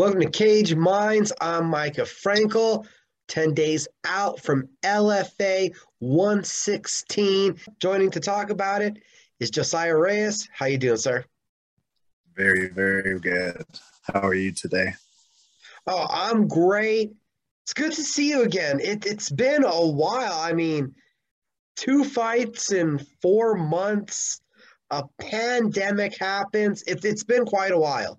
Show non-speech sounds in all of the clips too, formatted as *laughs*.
Welcome to Caged Minds. I'm Micah Frankel. 10 days out from LFA 116. Joining to talk about it is Josiah Reyes. How you doing, sir? Very, very good. How are you today? Oh, I'm great. It's good to see you again. It, it's been a while. I mean, two fights in four months. A pandemic happens. It, it's been quite a while.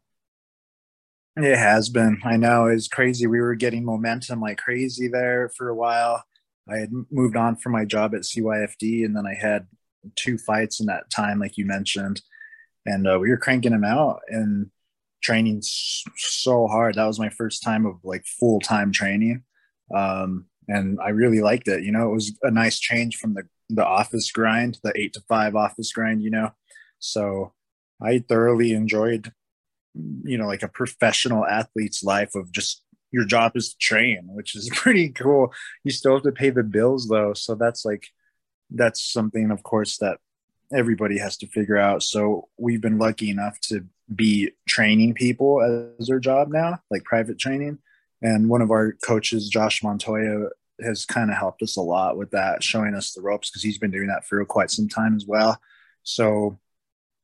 It has been. I know it's crazy. We were getting momentum like crazy there for a while. I had moved on from my job at CYFD, and then I had two fights in that time, like you mentioned, and uh, we were cranking them out and training so hard. That was my first time of like full time training, um, and I really liked it. You know, it was a nice change from the the office grind, the eight to five office grind. You know, so I thoroughly enjoyed you know like a professional athlete's life of just your job is to train which is *laughs* pretty cool. You still have to pay the bills though. So that's like that's something of course that everybody has to figure out. So we've been lucky enough to be training people as their job now like private training. And one of our coaches josh montoya has kind of helped us a lot with that showing us the ropes because he's been doing that for quite some time as well. So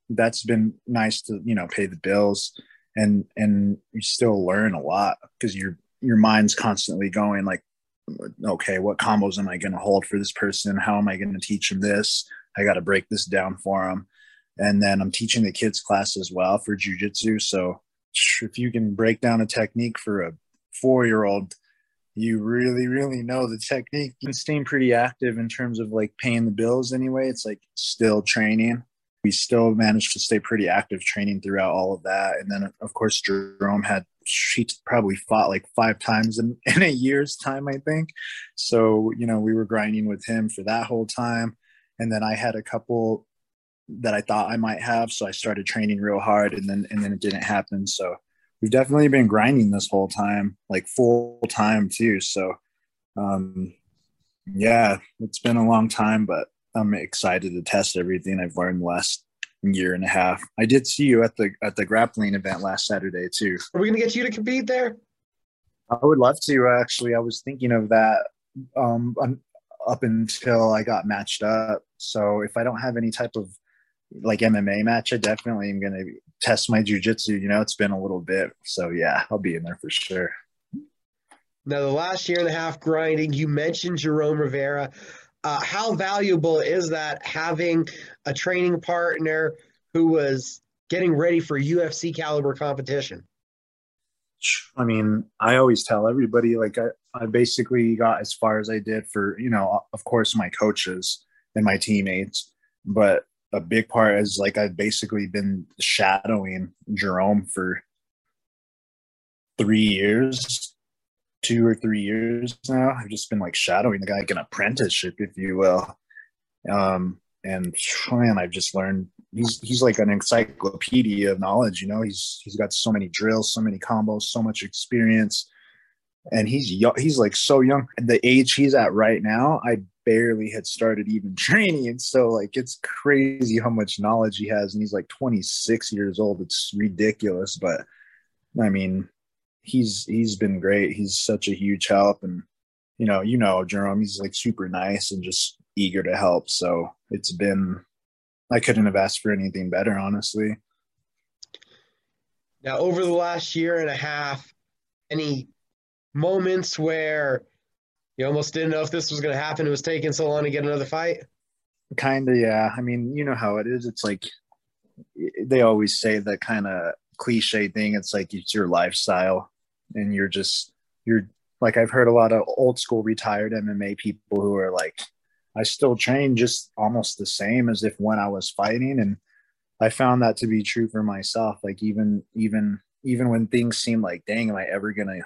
that's been nice to you know pay the bills and and you still learn a lot because your your mind's constantly going like okay what combos am i going to hold for this person? How am i going to teach them this? I got to break this down for them and then i'm teaching the kids class as well for jiu-jitsu so if you can break down a technique for a four year old you really really know the technique. And staying pretty active in terms of like paying the bills anyway. It's like still training we still managed to stay pretty active training throughout all of that. And then, of course, Jerome had she probably fought like five times in, *laughs* in a year's time, I think. So, you know, we were grinding with him for that whole time. And then I had a couple that I thought I might have. So I started training real hard and then, and then it didn't happen. So we've definitely been grinding this whole time, like full time too. So, um, yeah, it's been a long time, but I'm excited to test everything I've learned last year and a half. I did see you at the at the grappling event last Saturday too. Are we gonna get you to compete there? I would love to actually. I was thinking of that um, up until I got matched up. So if I don't have any type of like MMA match, I definitely am gonna test my jujitsu. You know, it's been a little bit, so yeah, I'll be in there for sure. Now, the last year and a half grinding, you mentioned Jerome Rivera uh, how valuable is that having a training partner who was getting ready for UFC caliber competition? I mean, I always tell everybody like I, I basically got as far as I did for, you know, of course, my coaches and my teammates, but a big part is like I've basically been shadowing Jerome for three years two or three years now. I've just been like shadowing the guy, like an apprenticeship, if you will. Um, and man, I've just learned he's he's like an encyclopedia of knowledge. You know, he's he's got so many drills, so many combos, so much experience, and he's young, he's like so young. The age he's at right now, I barely had started even *laughs* training, and so like it's crazy how much knowledge he has, and he's like 26 years old. It's ridiculous, but I mean, he's he's been great. He's such a huge help, and you know, you know, Jerome, he's like super nice and just eager to help. So it's been, I couldn't have asked for anything better, honestly. Now, over the last year and a half, any moments where you almost didn't know if this was going to happen? It was taking so long to get another fight. Kind of, yeah. I mean, you know how it is. It's like they always say that kind of cliche thing. It's like it's your lifestyle and you're just you're like I've heard a lot of old school retired MMA people who are like, I still train just almost the same as if when I was fighting, and I found that to be true for myself. Like even even even when things seem like, dang, am I ever gonna?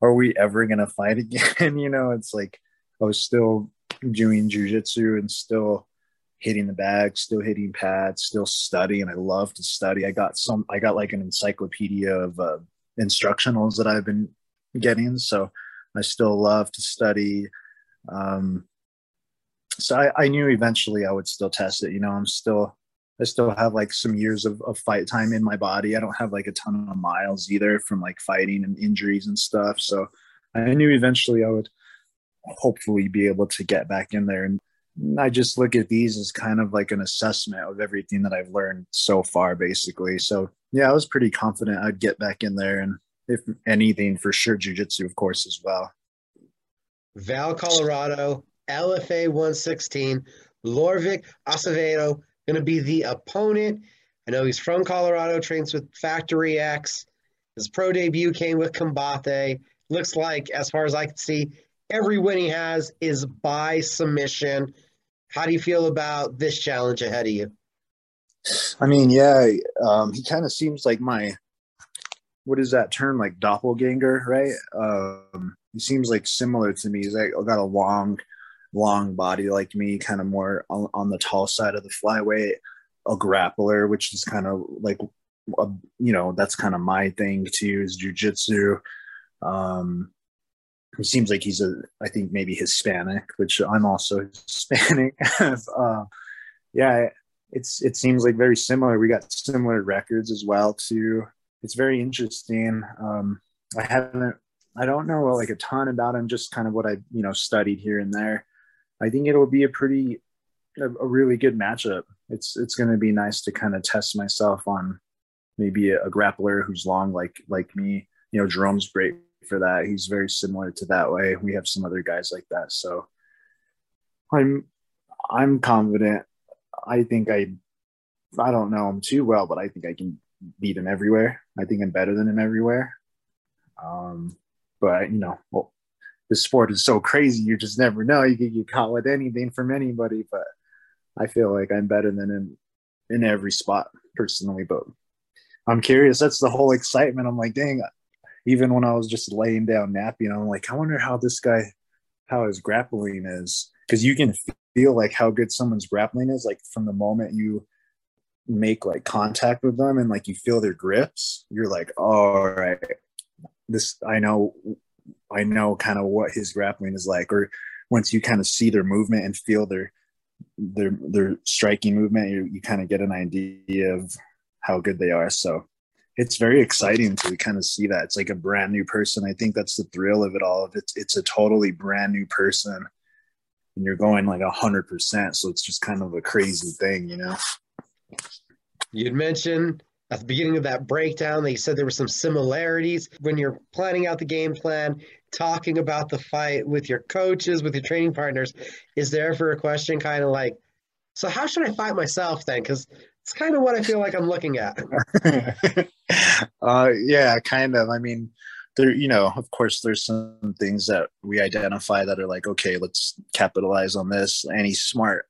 Are we ever gonna *laughs* fight again? *laughs* you know, it's like I was still doing jujitsu and still hitting the bag, still hitting pads, still studying. I love to study. I got some. I got like an encyclopedia of uh, instructionals that I've been getting. So I still love to study. Um, so I, I, knew eventually I would still test it. You know, I'm still, I still have like some years of, of fight time in my body. I don't have like a ton of miles either from like fighting and injuries and stuff. So I knew eventually I would hopefully be able to get back in there. And I just look at these as kind of like an assessment of everything that I've learned so far, basically. So yeah, I was pretty confident I'd get back in there. And if anything, for sure, jujitsu, of course, as well. Vail, Colorado, LFA 116, Llorrvic Acevedo going to be the opponent. I know he's from Colorado, trains with Factory X. His pro debut came with Combate. Looks like, as far as I can see, every win he has is by submission. How do you feel about this challenge ahead of you? I mean, yeah, um, he kind of seems like my what is that term like doppelganger, right? Um, he seems like similar to me. He's like got a long, long body like me, kind of more on, on the tall side of the flyweight. A grappler, which is kind of like, a, you know, that's kind of my thing too, is jujitsu. Um, he seems like he's a, I think maybe Hispanic, which I'm also *laughs* Hispanic. *laughs* uh, yeah, it's it seems like very similar. We got similar records as well too. It's very interesting. Um, I haven't I don't know like a ton about him, just kind of what I you know studied here and there. I think it'll be a pretty a, a really good matchup. It's it's going to be nice to kind of test myself on maybe a, a, grappler who's long like like me. You know, Jerome's great for that. He's very similar to that way. We have some other guys like that, so I'm I'm confident. I think I I don't know him too well, but I think I can beat him everywhere. I think I'm better than him everywhere. Um, but you know, well, sport is so crazy. You just never know. You get caught with anything from anybody. But I feel like I'm better than in in every spot personally. But I'm curious. That's the whole excitement. I'm like, dang. Even when I was just laying down napping, I'm like, I wonder how this guy, how his grappling is, because you can feel like how good someone's grappling is, like from the moment you make like contact with them and like you feel their grips, you're like, all right, this I know I know kind of what his grappling is like, or once you kind of see their movement and feel their their their striking movement, you, you kind of get an idea of how good they are. So it's very exciting to kind of see that. It's like a brand new person. I think that's the thrill of it all. It's it's a totally brand new person, and you're going like a hundred percent. So it's just kind of a crazy thing, you know. You'd mentioned at the beginning of that breakdown, they said there were some similarities when you're planning out the game plan, talking about the fight with your coaches, with your training partners. Is there ever a question kind of like, so how should I fight myself then? Because it's kind of what I feel like I'm looking at. *laughs* uh, yeah, kind of. I mean, there, you know, of course, there's some things that we identify that are like, okay, let's capitalize on this. Any smart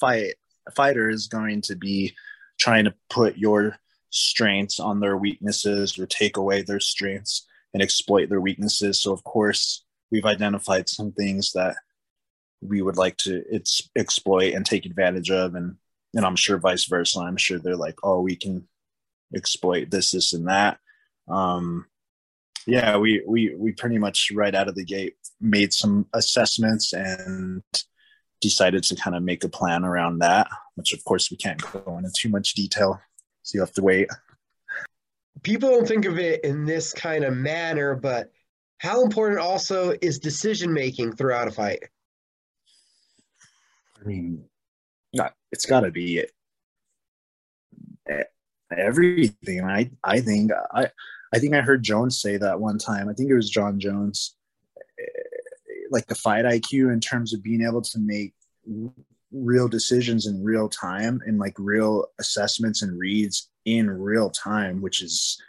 fight fighter is going to be trying to put your strengths on their weaknesses or take away their strengths and exploit their weaknesses. So, of course, we've identified some things that we would like to it's exploit and take advantage of and and I'm sure vice versa. I'm sure they're like, oh, we can exploit this, this, and that. Um, yeah, we we we pretty much right out of the gate made some assessments and decided to kind of make a plan around that, which of course we can't go into too much detail so you have to wait. People don't think of it in this kind of manner, but how important also is decision making throughout a fight? I mean, it's got to be it. everything. I I think I I think I heard Jones say that one time. I think it was Jon Jones. Like the fight IQ in terms of being able to make real decisions in real time and like real assessments and reads in real time, which is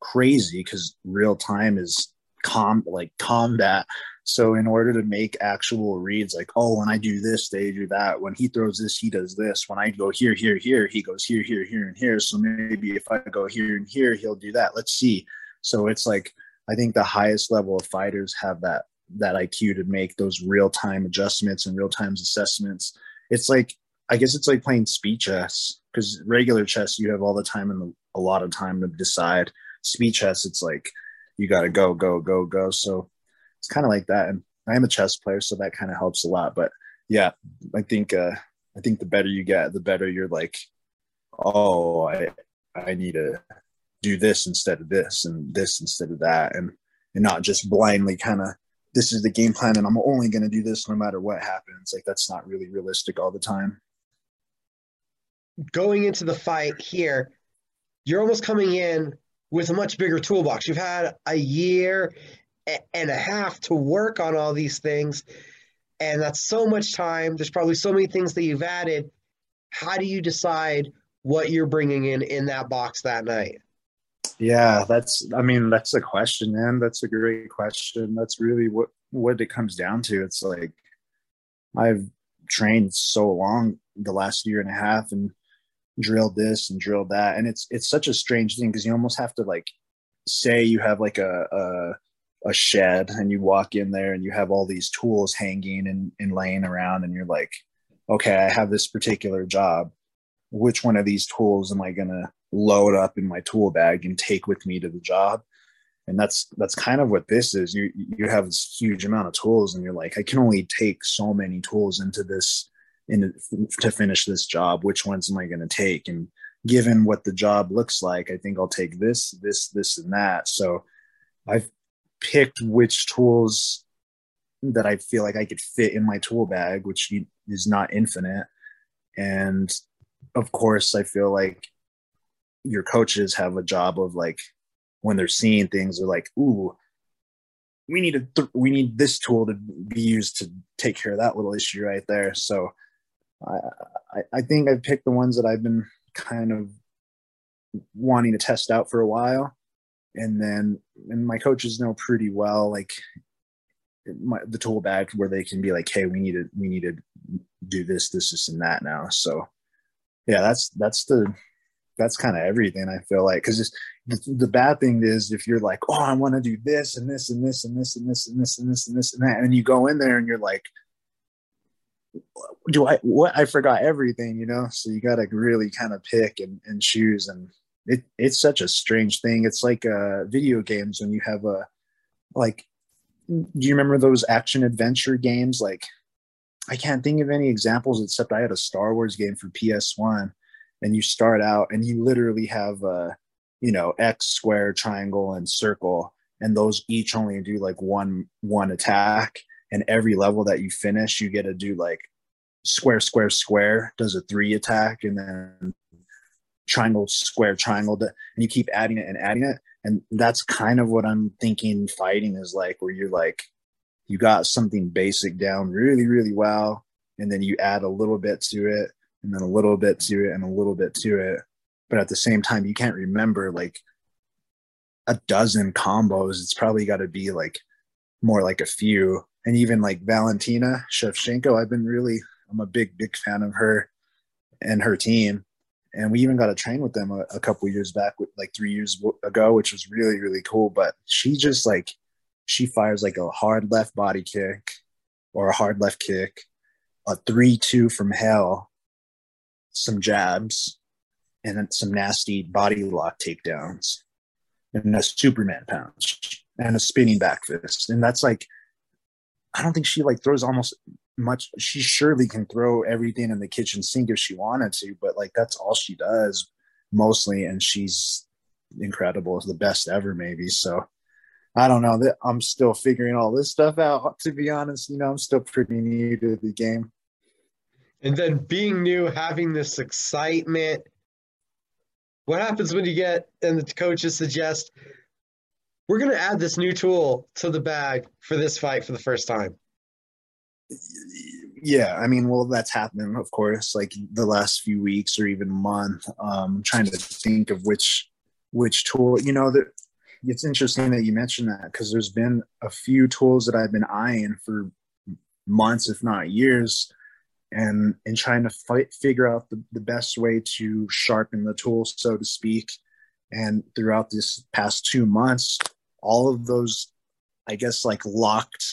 crazy because real time is com like combat. So in order to make actual reads, like, oh, when I do this, they do that. When he throws this, he does this. When I go here, here, here, he goes here, here, here, and here. So maybe if I go here and here, he'll do that. Let's see. So it's like I think the highest level of fighters have that that IQ to make those real time adjustments and real time assessments it's like I guess it's like playing speed chess because regular chess you have all the time and a lot of time to decide. Speed chess, it's like you got to go, go, go, go. So it's kind of like that. And I am a chess player, so that kind of helps a lot. But yeah, I think uh, I think the better you get, the better you're like oh, I I need to do this instead of this and this instead of that and and not just blindly kind of this is the game plan and I'm only going to do this no matter what happens. Like that's not really realistic all the time. Going into the fight here, you're almost coming in with a much bigger toolbox. You've had a year and a half to work on all these things, and that's so much time. There's probably so many things that you've added. How do you decide what you're bringing in in that box that night? Yeah, that's. I mean, that's a question, man. That's a great question. That's really what what it comes down to. It's like I've trained so long the last year and a half and drilled this and drilled that, and it's it's such a strange thing because you almost have to like say you have like a, a a shed and you walk in there and you have all these tools hanging and, and laying around and you're like okay i have this particular job. Which one of these tools am i going to load up in my tool bag and take with me to the job? And that's that's kind of what this is. You you have this huge amount of tools and you're like i can only take so many tools into this in to finish this job which ones am i going to take? And given what the job looks like i think i'll take this this this and that. So i've picked which tools that i feel like i could fit in my tool bag which is not infinite. And of course i feel like your coaches have a job of like when they're seeing things they're like ooh we need a th- we need this tool to be used to take care of that little issue right there. So I, I think i've picked the ones that i've been kind of wanting to test out for a while. And then and my coaches know pretty well like my, the tool bag where they can be like hey we need to we need to do this this this and that now. So yeah that's that's the that's kind of everything I feel like. Because the, the bad thing is if you're like oh I want to do this and this and this and this and this and this and this and this and that and you go in there and you're like do I what I forgot everything you know? So you got to really kind of pick and, and choose and it it's such a strange thing. It's like uh video games when you have a like do you remember those action adventure games? Like I can't think of any examples except I had a Star Wars game for PS1 and you start out and you literally have a you know x square triangle and circle and those each only do like one one attack and every level that you finish you get to do like square square square does a three attack and then triangle square triangle and you keep adding it and adding it and that's kind of what i'm thinking fighting is like where you're like you got something basic down really really well and then you add a little bit to it and then a little bit to it and a little bit to it. But at the same time, you can't remember like a dozen combos. It's probably got to be like more like a few. And even like Valentina Shevchenko, I've been really, I'm a big, big fan of her and her team. And we even got to train with them a, a couple years back, like three years ago, which was really, really cool. But she just like, she fires like a hard left body kick or a hard left kick, a 3 2 from hell, some jabs, and then some nasty body lock takedowns, and a Superman punch, and a spinning back fist. And that's like, I don't think she like throws almost much. She surely can throw everything in the kitchen sink if she wanted to, but like that's all she does mostly. And she's incredible, the best ever, maybe. So I don't know that I'm still figuring all this stuff out. To be honest, you know, I'm still pretty new to the game and then being new, having this excitement. What happens when you get and the coaches suggest we're going to add this new tool to the bag for this fight for the first time? Yeah, I mean, well, that's happening, of course, like the last few weeks or even month. Um, I'm trying to think of which which tool. You know, that it's interesting that you mentioned that because there's been a few tools that I've been eyeing for months, if not years, and and trying to fight, figure out the, the best way to sharpen the tool, so to speak. And throughout this past two months, all of those, I guess, like locked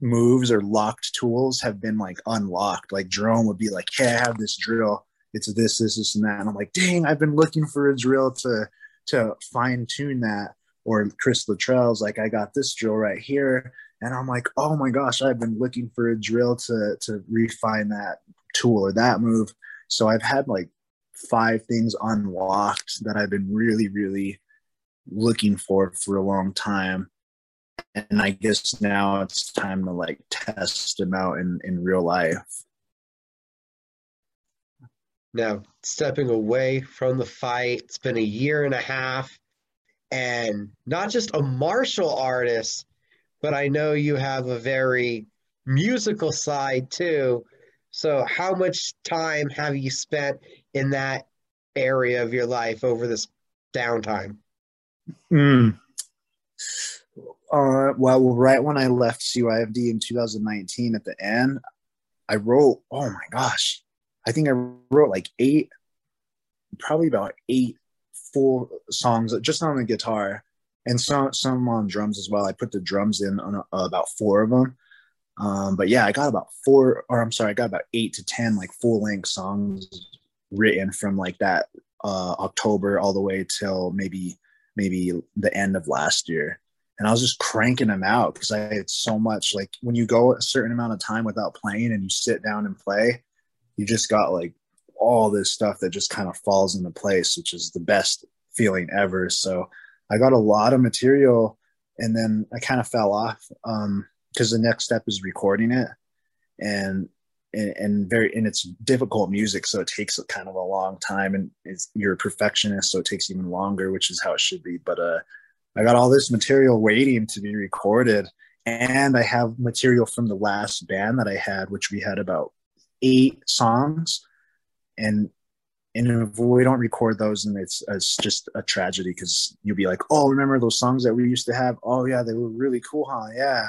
moves or locked tools have been like unlocked. Like Jerome would be like, "Hey, I have this drill. It's this, this, this, and that." And I'm like, "Dang, I've been looking for a drill to to fine tune that." Or Chris Luttrell's like, "I got this drill right here." and I'm like, oh my gosh, I've been looking for a drill to to refine that tool or that move. So I've had like five things unlocked that I've been really, really looking for for a long time. And I guess now it's time to like test them out in, in real life. Now, stepping away from the fight, it's been a year and a half, and not just a martial artist, but I know you have a very musical side too. So, how much time have you spent in that area of your life over this downtime? Mm. Uh, well, right when I left CYFD in 2019 at the end, I wrote, oh my gosh, I think I wrote like eight, probably about eight full songs just on the guitar and some, some on drums as well. I put the drums in on uh, about four of them. Um, but yeah, I got about four, or I'm sorry, I got about eight to 10 like full length songs written from like that uh, October all the way till maybe maybe the end of last year. And I was just cranking them out because I had so much like when you go a certain amount of time without playing and you sit down and play, you just got like all this stuff that just kind of falls into place, which is the best feeling ever. So I got a lot of material and then I kind of fell off because um, the next step is recording it. And and, and, very and it's difficult music so it takes kind of a long time and you're a perfectionist so it takes even longer which is how it should be but uh i got all this material waiting to be recorded and i have material from the last band that i had which we had about eight songs and and if we don't record those and it's it's just a tragedy because you'll be like oh remember those songs that we used to have? Oh yeah they were really cool huh? Yeah.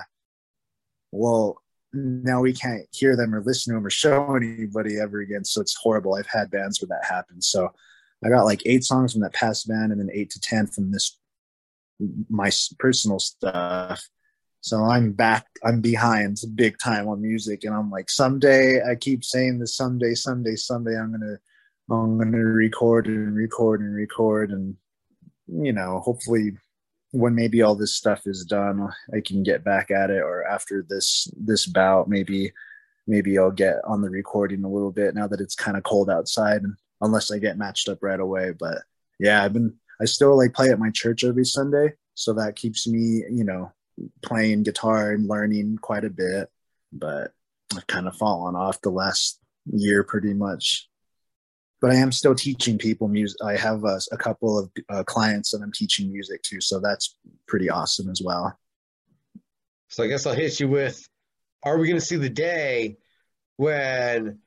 Well now we can't hear them or listen to them or show anybody ever again. So it's horrible. I've had bands where that happens. So I got like eight songs from that past band and then eight to 10 from this, my personal stuff. So I'm back, I'm behind big time on music. And I'm like, someday I keep saying this someday, someday, someday I'm going to, I'm going to record and record and record and, you know, hopefully when maybe all this stuff is done, I can get back at it. Or after this this bout, maybe maybe I'll get on the recording a little bit now that it's kind of cold outside, unless I get matched up right away. But yeah, I've been I still like play at my church every Sunday, so that keeps me you know playing guitar and learning quite a bit. But I've kind of fallen off the last year pretty much but I am still teaching people music. I have a, a couple of uh, clients that I'm teaching music to, so that's pretty awesome as well. So I guess I'll hit you with: Are we going to see the day when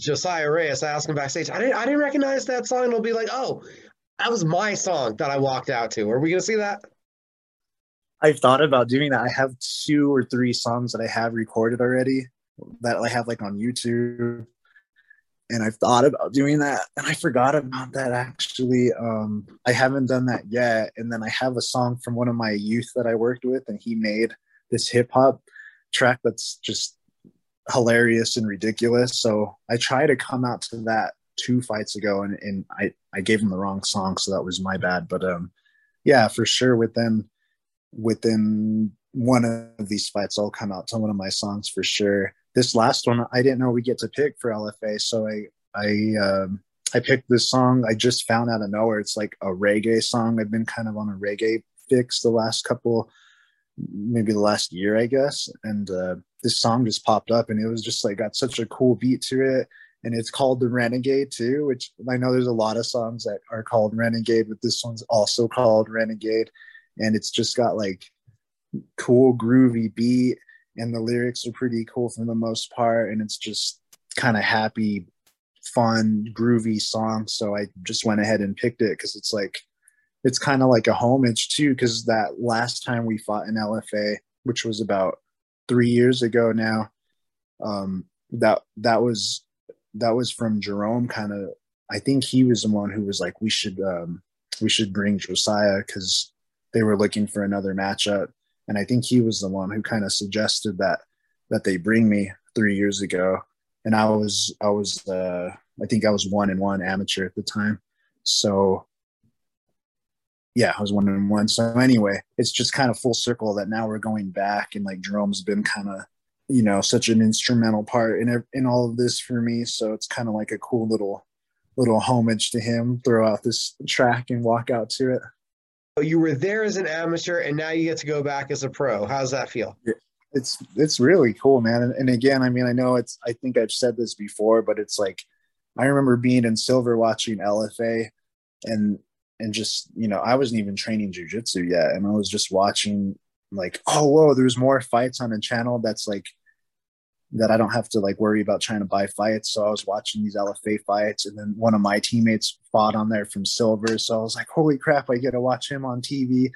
Josiah Reyes asking backstage? I didn't, I didn't recognize that song. It'll be like, oh, that was my song that I walked out to. Are we going to see that? I've thought about doing that. I have two or three songs that I have recorded already that I have like on YouTube and I've thought about doing that and I forgot about that actually. Um, I haven't done that yet. And then I have a song from one of my youth that I worked with, and he made this hip hop track that's just hilarious and ridiculous. So I try to come out to that two fights ago and, and I, I gave him the wrong song, so that was my bad. But um yeah, for sure within within one of these fights I'll come out to one of my songs for sure this last one I didn't know we get to pick for LFA, so I I um, I picked this song. I just found out of nowhere. It's like a reggae song. I've been kind of on a reggae fix the last couple, maybe the last year, I guess. And uh, this song just popped up, and it was just like got such a cool beat to it. And it's called the Renegade too, which I know there's a lot of songs that are called Renegade, but this one's also called Renegade. And it's just got like cool groovy beat and the lyrics are pretty cool for the most part and it's just kind of happy fun groovy song so i just went ahead and picked it because it's like it's kind of like a homage too because that last time we fought in lfa which was about three years ago now um that that was that was from jerome kind of i think he was the one who was like we should um we should bring josiah because they were looking for another matchup and I think he was the one who kind of suggested that that they bring me three years ago, and I was I was uh, I think I was one and one amateur at the time, so yeah, I was one and one. So anyway, it's just kind of full circle that now we're going back, and like Jerome's been kind of you know such an instrumental part in in all of this for me. So it's kind of like a cool little little homage to him, throw out this track and walk out to it. Oh, you were there as an amateur, and now you get to go back as a pro. How's that feel? It's it's really cool, man. And, and again, I mean, I know it's. I think I've said this before, but it's like I remember being in silver watching LFA, and and just you know, I wasn't even training jujitsu yet, and I was just watching like, oh whoa, there's more fights on a channel that's like that I don't have to like worry about trying to buy fights. So I was watching these LFA fights, and then one of my teammates fought on there from silver. So I was like, holy crap, I get to watch him on TV.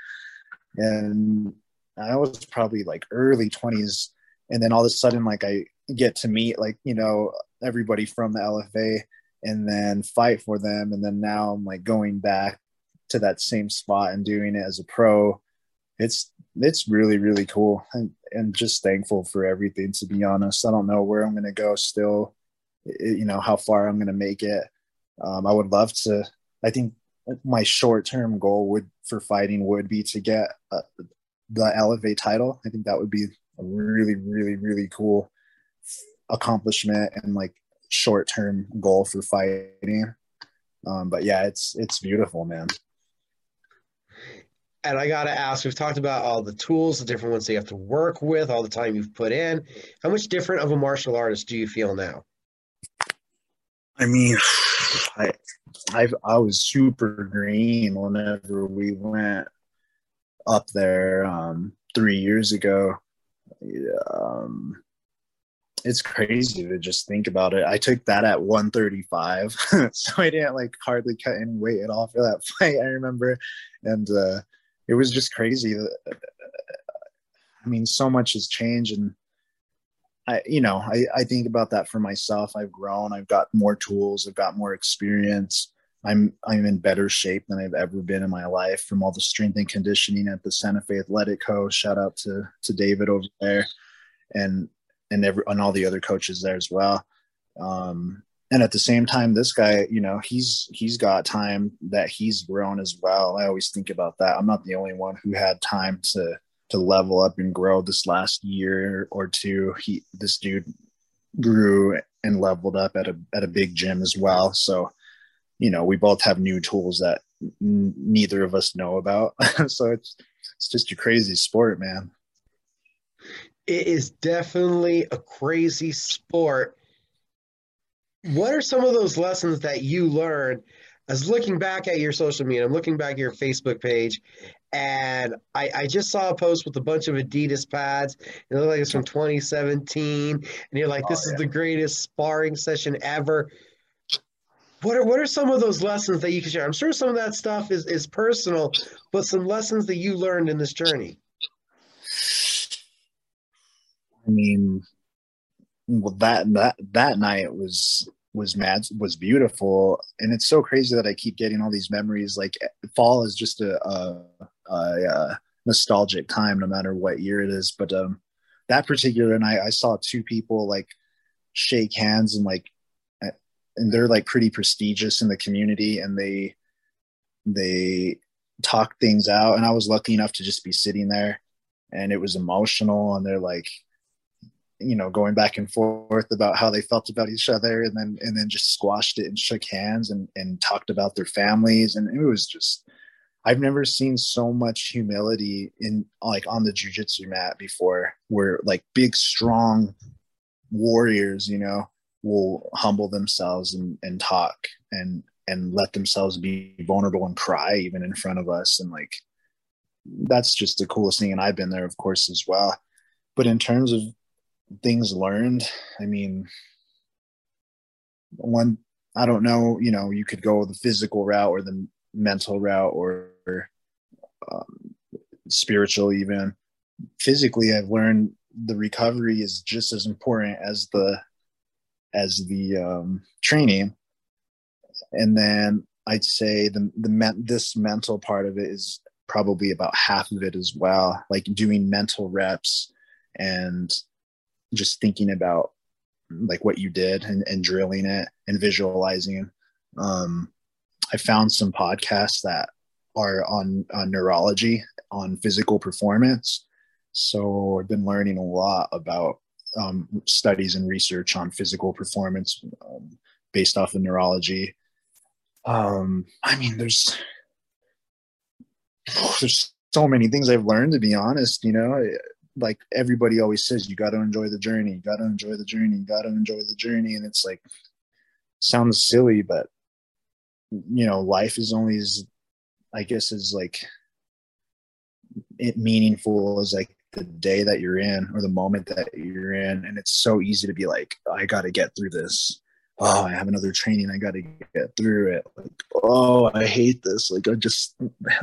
And I was probably like early 20s. And then all of a sudden, like I get to meet like, you know, everybody from the LFA and then fight for them. And then now I'm like going back to that same spot and doing it as a pro. It's it's really really cool and, and just thankful for everything to be honest. I don't know where i'm going to go still you know how far i'm going to make it. Um, i would love to i think my short term goal would for fighting would be to get uh, the LFA title. I think that would be a really really really cool accomplishment and like short term goal for fighting. Um, but yeah it's it's beautiful man and I got to ask, we've talked about all the tools, the different ones you have to work with, all the time you've put in. How much different of a martial artist do you feel now? I mean, I, I, I was super green whenever we went up there um, three years ago. Um, it's crazy to just think about it. I took that at 135, *laughs* so I didn't like hardly cut any weight at all for that *laughs* fight. I remember, and uh, it was just crazy. I mean, so much has changed, and I, you know, I, I think about that for myself. I've grown. I've got more tools. I've got more experience. I'm I'm in better shape than I've ever been in my life from all the strength and conditioning at the Santa Fe Athletic Co. Shout out to to David over there, and and every and all the other coaches there as well. Um, and at the same time this guy you know he's he's got time that he's grown as well. I always think about that. I'm not the only one who had time to to level up and grow this last year or two. He this dude grew and leveled up at a at a big gym as well. So you know we both have new tools that n- neither of us know about. *laughs* So it's it's just a crazy sport man. It is definitely a crazy sport what are some of those lessons that you learned as looking back at your social media i'm looking back at your facebook page? And I, I just saw a post with a bunch of adidas pads it looked like it's from 2017 and you're like oh, this oh, yeah. is the greatest sparring session ever. What are what are some of those lessons that you can share? I'm sure some of that stuff is is personal but some lessons that you learned in this journey. I mean well that that that night was was mad was beautiful. And it's so crazy that i keep getting all these memories. Like fall is just a, a, a, a nostalgic time no matter what year it is. But um that particular night i saw two people like shake hands and like and they're like pretty prestigious in the community. And they they talk things out. And i was lucky enough to just be sitting there and it was emotional. And they're like you know going back and forth about how they felt about each other and then and then just squashed it and shook hands and and talked about their families. And it was just I've never seen so much humility in like on the jujitsu mat before where like big strong warriors you know will humble themselves and, and talk and and let themselves be vulnerable and cry even in front of us. And like that's just the coolest thing. And I've been there of course as well. But in terms of things learned. I mean, one, I don't know, you know, you could go the physical route or the mental route or um, spiritual, even. Physically, I've learned the recovery is just as important as the as the um, training and then i'd say the the men, this mental part of it is probably about half of it as well like doing mental reps and just thinking about like what you did and, and drilling it and visualizing. Um, I found some podcasts that are on, on neurology, on physical performance. So I've been learning a lot about um, studies and research on physical performance um, based off of neurology. Um, I mean, there's *sighs* there's so many things I've learned to be honest, you know. Like everybody always says, you got to enjoy the journey. You got to enjoy the journey. You got to enjoy the journey, and it's like sounds silly, but you know, life is only as I guess is like it meaningful as like the day that you're in or the moment that you're in. And it's so easy to be like i got to get through this. Oh i have another training. I got to get through it. Like oh i hate this. Like i just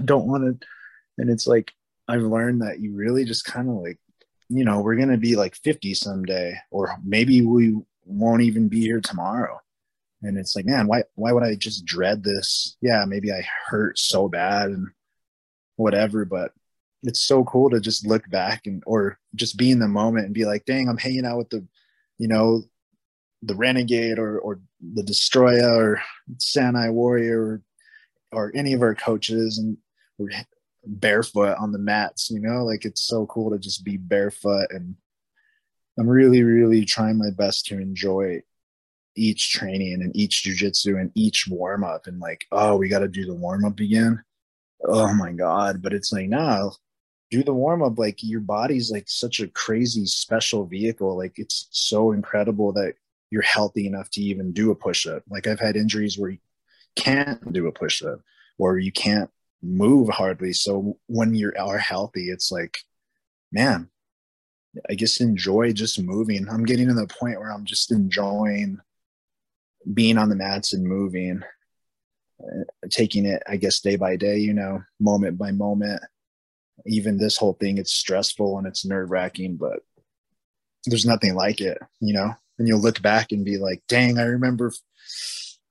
don't want to and it's like i've learned that you really just kind of like you know we're going to be like 50 someday or maybe we won't even be here tomorrow. And it's like man why why would i just dread this? Yeah maybe i hurt so bad and whatever but it's so cool to just look back and or just be in the moment and be like dang i'm hanging out with the you know the renegade or or the destroyer or Sanai warrior or, or any of our coaches and we're barefoot on the mats you know? Like it's so cool to just be barefoot and i'm really really trying my best to enjoy each training and each jujitsu and each warm up and like oh we got to do the warm up again? Oh my god. But it's like no do the warm up like your body's like such a crazy special vehicle. Like it's so incredible that you're healthy enough to even do a push up like i've had injuries where you can't do a push up or you can't move hardly. So when you are healthy it's like man i guess enjoy just moving. I'm getting to the point where i'm just enjoying being on the mats and moving uh, taking it i guess day by day you know moment by moment. Even this whole thing it's stressful and it's nerve wracking but there's nothing like it you know? And you'll look back and be like dang i remember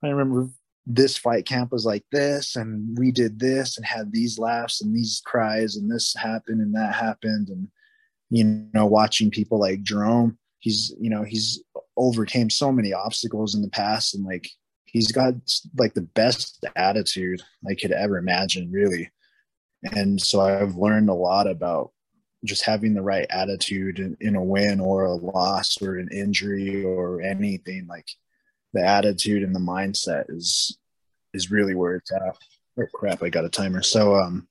i remember this fight camp was like this and we did this and had these laughs and these cries and this happened and that happened and you know watching people like jerome he's you know he's overcame so many obstacles in the past and like he's got like the best attitude i could ever imagine really and so I've learned a lot about just having the right attitude in, in, a win or a loss or an injury or anything. Like the attitude and the mindset is is really where it's at. Oh crap! I got a timer. So um,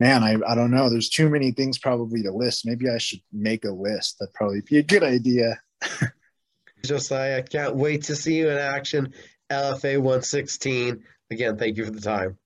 man, I I don't know. There's too many things probably to list. Maybe I should make a list. That'd probably be a good idea. *laughs* Josiah, I can't wait to see you in action. LFA 116. Again, thank you for the time.